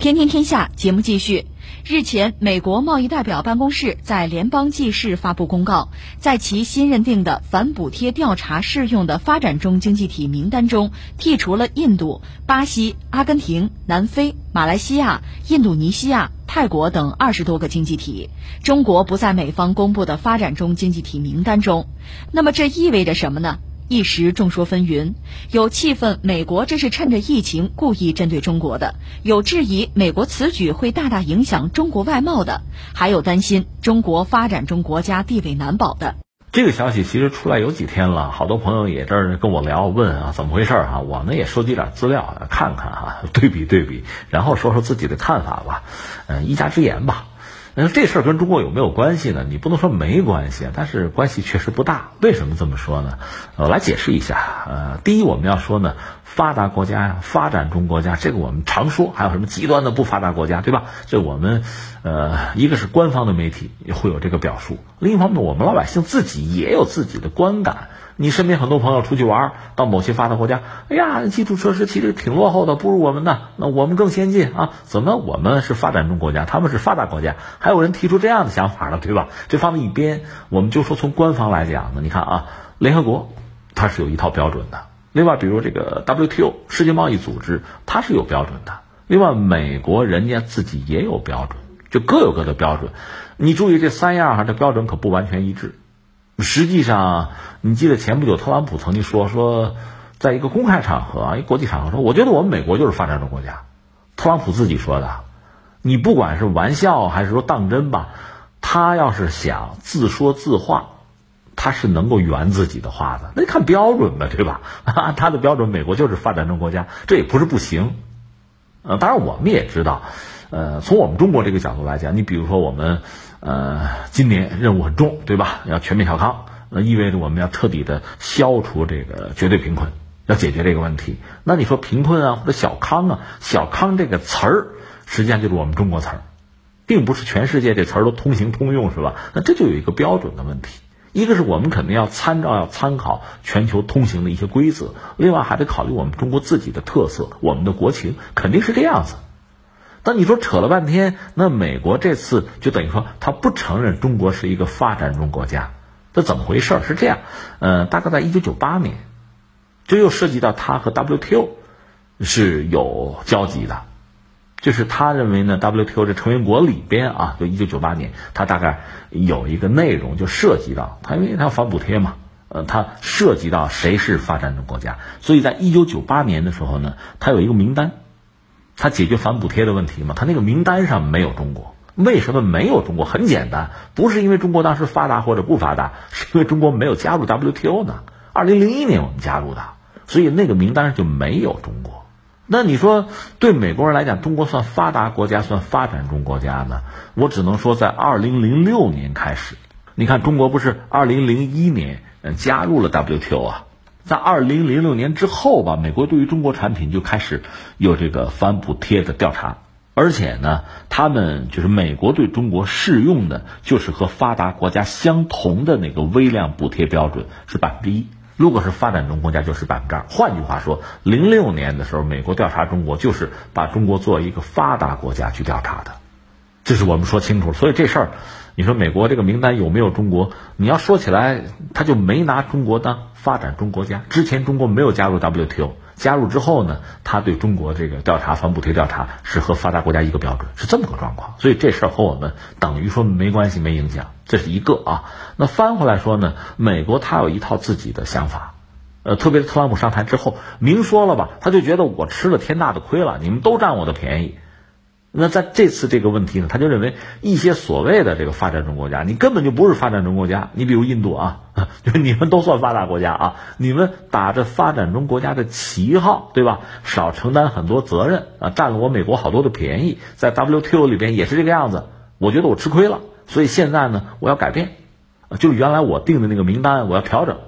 天天天下节目继续。日前，美国贸易代表办公室在联邦记事发布公告，在其新认定的反补贴调查适用的发展中经济体名单中，剔除了印度、巴西、阿根廷、南非、马来西亚、印度尼西亚、泰国等二十多个经济体，中国不在美方公布的发展中经济体名单中。那么，这意味着什么呢？一时众说纷纭，有气愤美国这是趁着疫情故意针对中国的，有质疑美国此举会大大影响中国外贸的，还有担心中国发展中国家地位难保的。这个消息其实出来有几天了，好多朋友也这儿跟我聊问啊，怎么回事啊？我呢也收集点资料看看哈，对比对比，然后说说自己的看法吧，嗯，一家之言吧。那这事儿跟中国有没有关系呢？你不能说没关系，但是关系确实不大。为什么这么说呢？我来解释一下。呃，第一，我们要说呢，发达国家呀，发展中国家，这个我们常说，还有什么极端的不发达国家，对吧？这我们，呃，一个是官方的媒体会有这个表述，另一方面，我们老百姓自己也有自己的观感。你身边很多朋友出去玩，到某些发达国家，哎呀，基础设施其实挺落后的，不如我们的，那我们更先进啊？怎么我们是发展中国家，他们是发达国家？还有人提出这样的想法了，对吧？这放在一边，我们就说从官方来讲呢，你看啊，联合国它是有一套标准的，另外比如这个 WTO 世界贸易组织它是有标准的，另外美国人家自己也有标准，就各有各的标准。你注意这三样哈，这标准可不完全一致。实际上，你记得前不久特朗普曾经说说，在一个公开场合啊，一国际场合说，我觉得我们美国就是发展中国家。特朗普自己说的，你不管是玩笑还是说当真吧，他要是想自说自话，他是能够圆自己的话的。那看标准呗，对吧？按 他的标准，美国就是发展中国家，这也不是不行。呃，当然我们也知道，呃，从我们中国这个角度来讲，你比如说我们。呃，今年任务很重，对吧？要全面小康，那意味着我们要彻底的消除这个绝对贫困，要解决这个问题。那你说贫困啊，或者小康啊，小康这个词儿，实际上就是我们中国词儿，并不是全世界这词儿都通行通用，是吧？那这就有一个标准的问题。一个是我们肯定要参照、要参考全球通行的一些规则，另外还得考虑我们中国自己的特色、我们的国情，肯定是这样子。但你说扯了半天，那美国这次就等于说他不承认中国是一个发展中国家，这怎么回事？是这样，呃，大概在一九九八年，这又涉及到他和 WTO 是有交集的，就是他认为呢，WTO 这成员国里边啊，就一九九八年，他大概有一个内容就涉及到他，因为他要反补贴嘛，呃，他涉及到谁是发展中国家，所以在一九九八年的时候呢，他有一个名单。他解决反补贴的问题嘛？他那个名单上没有中国，为什么没有中国？很简单，不是因为中国当时发达或者不发达，是因为中国没有加入 WTO 呢。二零零一年我们加入的，所以那个名单上就没有中国。那你说对美国人来讲，中国算发达国家，算发展中国家呢？我只能说，在二零零六年开始，你看中国不是二零零一年加入了 WTO 啊？在二零零六年之后吧，美国对于中国产品就开始有这个反补贴的调查，而且呢，他们就是美国对中国适用的，就是和发达国家相同的那个微量补贴标准是百分之一，如果是发展中国家就是百分之二。换句话说，零六年的时候，美国调查中国就是把中国作为一个发达国家去调查的，这是我们说清楚。所以这事儿。你说美国这个名单有没有中国？你要说起来，他就没拿中国当发展中国家。之前中国没有加入 WTO，加入之后呢，他对中国这个调查反补贴调查是和发达国家一个标准，是这么个状况。所以这事儿和我们等于说没关系、没影响，这是一个啊。那翻回来说呢，美国他有一套自己的想法，呃，特别是特朗普上台之后明说了吧，他就觉得我吃了天大的亏了，你们都占我的便宜。那在这次这个问题呢，他就认为一些所谓的这个发展中国家，你根本就不是发展中国家。你比如印度啊，就你们都算发达国家啊，你们打着发展中国家的旗号，对吧？少承担很多责任啊，占了我美国好多的便宜，在 WTO 里边也是这个样子。我觉得我吃亏了，所以现在呢，我要改变，就是原来我定的那个名单，我要调整。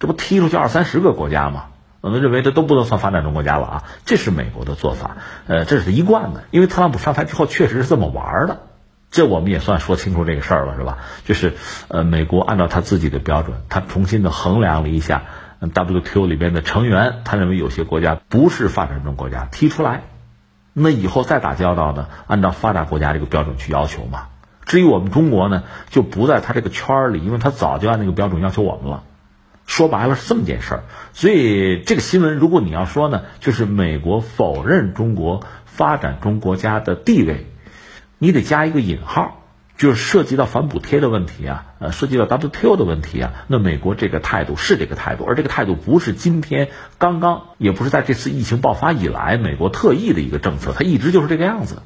这不踢出去二三十个国家吗？我们认为这都不能算发展中国家了啊，这是美国的做法，呃，这是一贯的，因为特朗普上台之后确实是这么玩的，这我们也算说清楚这个事儿了，是吧？就是，呃，美国按照他自己的标准，他重新的衡量了一下 WTO 里边的成员，他认为有些国家不是发展中国家，提出来，那以后再打交道呢，按照发达国家这个标准去要求嘛。至于我们中国呢，就不在他这个圈儿里，因为他早就按那个标准要求我们了。说白了是这么件事儿。所以这个新闻，如果你要说呢，就是美国否认中国发展中国家的地位，你得加一个引号。就是涉及到反补贴的问题啊，呃，涉及到 WTO 的问题啊，那美国这个态度是这个态度，而这个态度不是今天刚刚，也不是在这次疫情爆发以来美国特意的一个政策，它一直就是这个样子。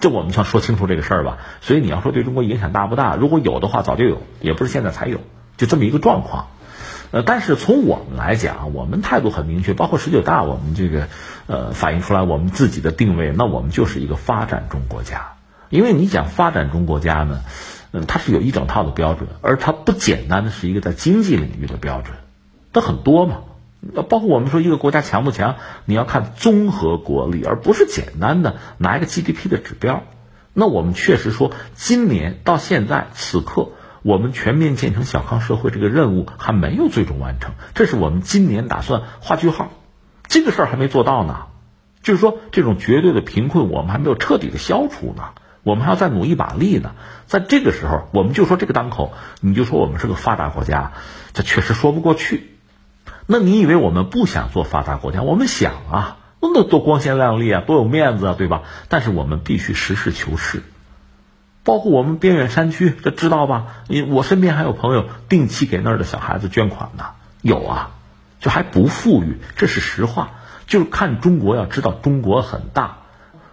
这我们要说清楚这个事儿吧。所以你要说对中国影响大不大？如果有的话，早就有，也不是现在才有，就这么一个状况。呃，但是从我们来讲，我们态度很明确，包括十九大，我们这个呃反映出来我们自己的定位，那我们就是一个发展中国家。因为你讲发展中国家呢，嗯，它是有一整套的标准，而它不简单的是一个在经济领域的标准，它很多嘛。包括我们说一个国家强不强，你要看综合国力，而不是简单的拿一个 GDP 的指标。那我们确实说，今年到现在此刻，我们全面建成小康社会这个任务还没有最终完成，这是我们今年打算画句号，这个事儿还没做到呢。就是说，这种绝对的贫困，我们还没有彻底的消除呢。我们还要再努一把力呢，在这个时候，我们就说这个当口，你就说我们是个发达国家，这确实说不过去。那你以为我们不想做发达国家？我们想啊，那多光鲜亮丽啊，多有面子啊，对吧？但是我们必须实事求是。包括我们边远山区，这知道吧？你我身边还有朋友定期给那儿的小孩子捐款呢，有啊，就还不富裕，这是实话。就是看中国，要知道中国很大。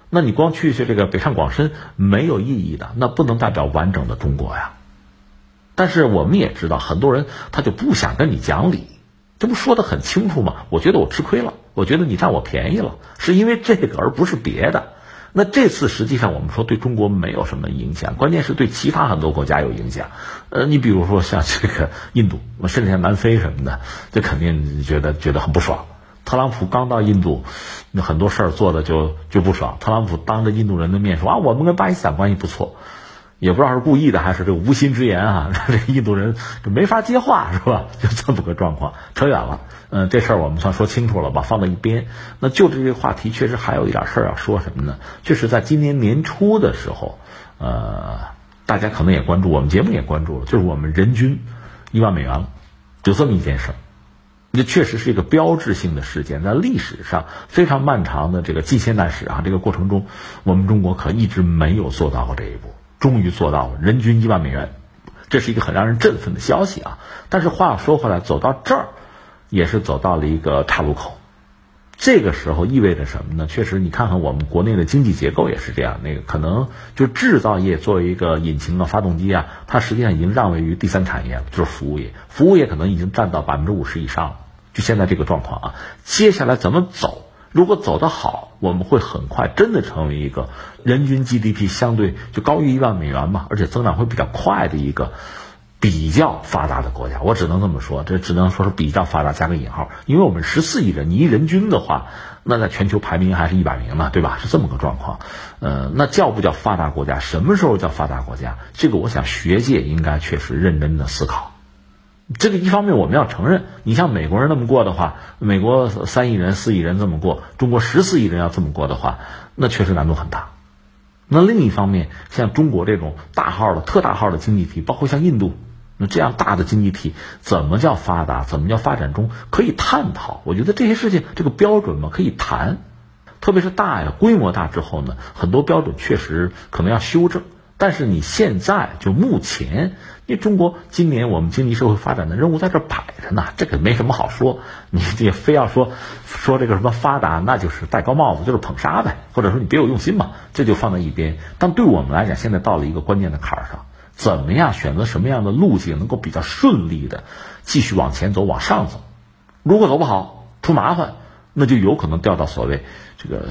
那你光去去这个北上广深没有意义的，那不能代表完整的中国呀。但是我们也知道，很多人他就不想跟你讲理，这不说的很清楚吗？我觉得我吃亏了，我觉得你占我便宜了，是因为这个而不是别的。那这次实际上我们说对中国没有什么影响，关键是对其他很多国家有影响。呃，你比如说像这个 印度，甚至像南非什么的，这肯定觉得觉得很不爽。特朗普刚到印度，那很多事儿做的就就不爽。特朗普当着印度人的面说啊，我们跟巴基斯坦关系不错，也不知道是故意的还是这无心之言啊，让 这印度人就没法接话是吧？就这么个状况，扯远了。嗯，这事儿我们算说清楚了吧，放到一边。那就这个话题，确实还有一点事儿要说什么呢？就是在今年年初的时候，呃，大家可能也关注，我们节目也关注了，就是我们人均一万美元了，就这么一件事儿。这确实是一个标志性的事件，在历史上非常漫长的这个近现代史啊，这个过程中，我们中国可一直没有做到过这一步，终于做到了人均一万美元，这是一个很让人振奋的消息啊。但是话又说回来，走到这儿，也是走到了一个岔路口。这个时候意味着什么呢？确实，你看看我们国内的经济结构也是这样，那个可能就制造业作为一个引擎啊、发动机啊，它实际上已经让位于第三产业，就是服务业，服务业可能已经占到百分之五十以上了。就现在这个状况啊，接下来怎么走？如果走得好，我们会很快真的成为一个人均 GDP 相对就高于一万美元嘛，而且增长会比较快的一个比较发达的国家。我只能这么说，这只能说是比较发达加个引号，因为我们十四亿人，你一人均的话，那在全球排名还是一百名呢，对吧？是这么个状况。呃，那叫不叫发达国家？什么时候叫发达国家？这个我想学界应该确实认真的思考。这个一方面我们要承认，你像美国人那么过的话，美国三亿人、四亿人这么过，中国十四亿人要这么过的话，那确实难度很大。那另一方面，像中国这种大号的、特大号的经济体，包括像印度，那这样大的经济体，怎么叫发达？怎么叫发展中？可以探讨。我觉得这些事情，这个标准嘛，可以谈。特别是大呀，规模大之后呢，很多标准确实可能要修正。但是你现在就目前。因为中国今年我们经济社会发展的任务在这摆着呢，这个没什么好说。你这非要说说这个什么发达，那就是戴高帽子，就是捧杀呗，或者说你别有用心嘛，这就放在一边。但对我们来讲，现在到了一个关键的坎儿上，怎么样选择什么样的路径，能够比较顺利的继续往前走、往上走？如果走不好，出麻烦，那就有可能掉到所谓这个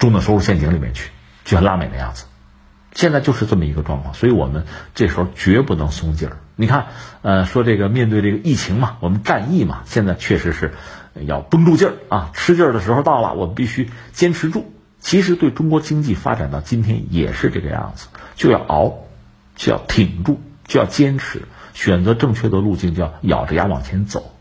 中等收入陷阱里面去，就像拉美那样子。现在就是这么一个状况，所以我们这时候绝不能松劲儿。你看，呃，说这个面对这个疫情嘛，我们战役嘛，现在确实是要绷住劲儿啊，吃劲儿的时候到了，我们必须坚持住。其实对中国经济发展到今天也是这个样子，就要熬，就要挺住，就要坚持，选择正确的路径，就要咬着牙往前走。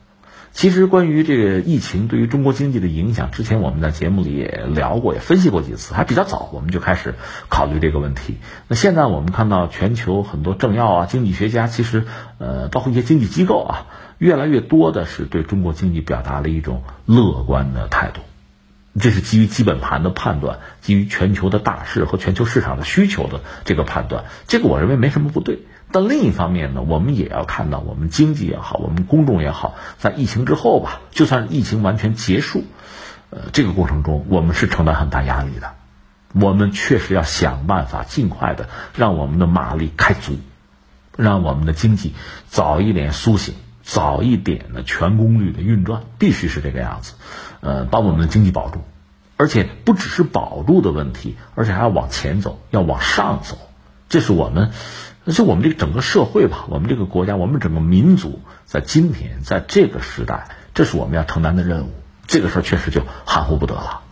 其实关于这个疫情对于中国经济的影响，之前我们在节目里也聊过，也分析过几次，还比较早，我们就开始考虑这个问题。那现在我们看到全球很多政要啊、经济学家，其实呃，包括一些经济机构啊，越来越多的是对中国经济表达了一种乐观的态度。这是基于基本盘的判断，基于全球的大势和全球市场的需求的这个判断，这个我认为没什么不对。但另一方面呢，我们也要看到，我们经济也好，我们公众也好，在疫情之后吧，就算疫情完全结束，呃，这个过程中我们是承担很大压力的。我们确实要想办法尽快的让我们的马力开足，让我们的经济早一点苏醒，早一点的全功率的运转，必须是这个样子。呃，把我们的经济保住，而且不只是保住的问题，而且还要往前走，要往上走。这是我们，就我们这个整个社会吧，我们这个国家，我们整个民族，在今天，在这个时代，这是我们要承担的任务。这个事儿确实就含糊不得了。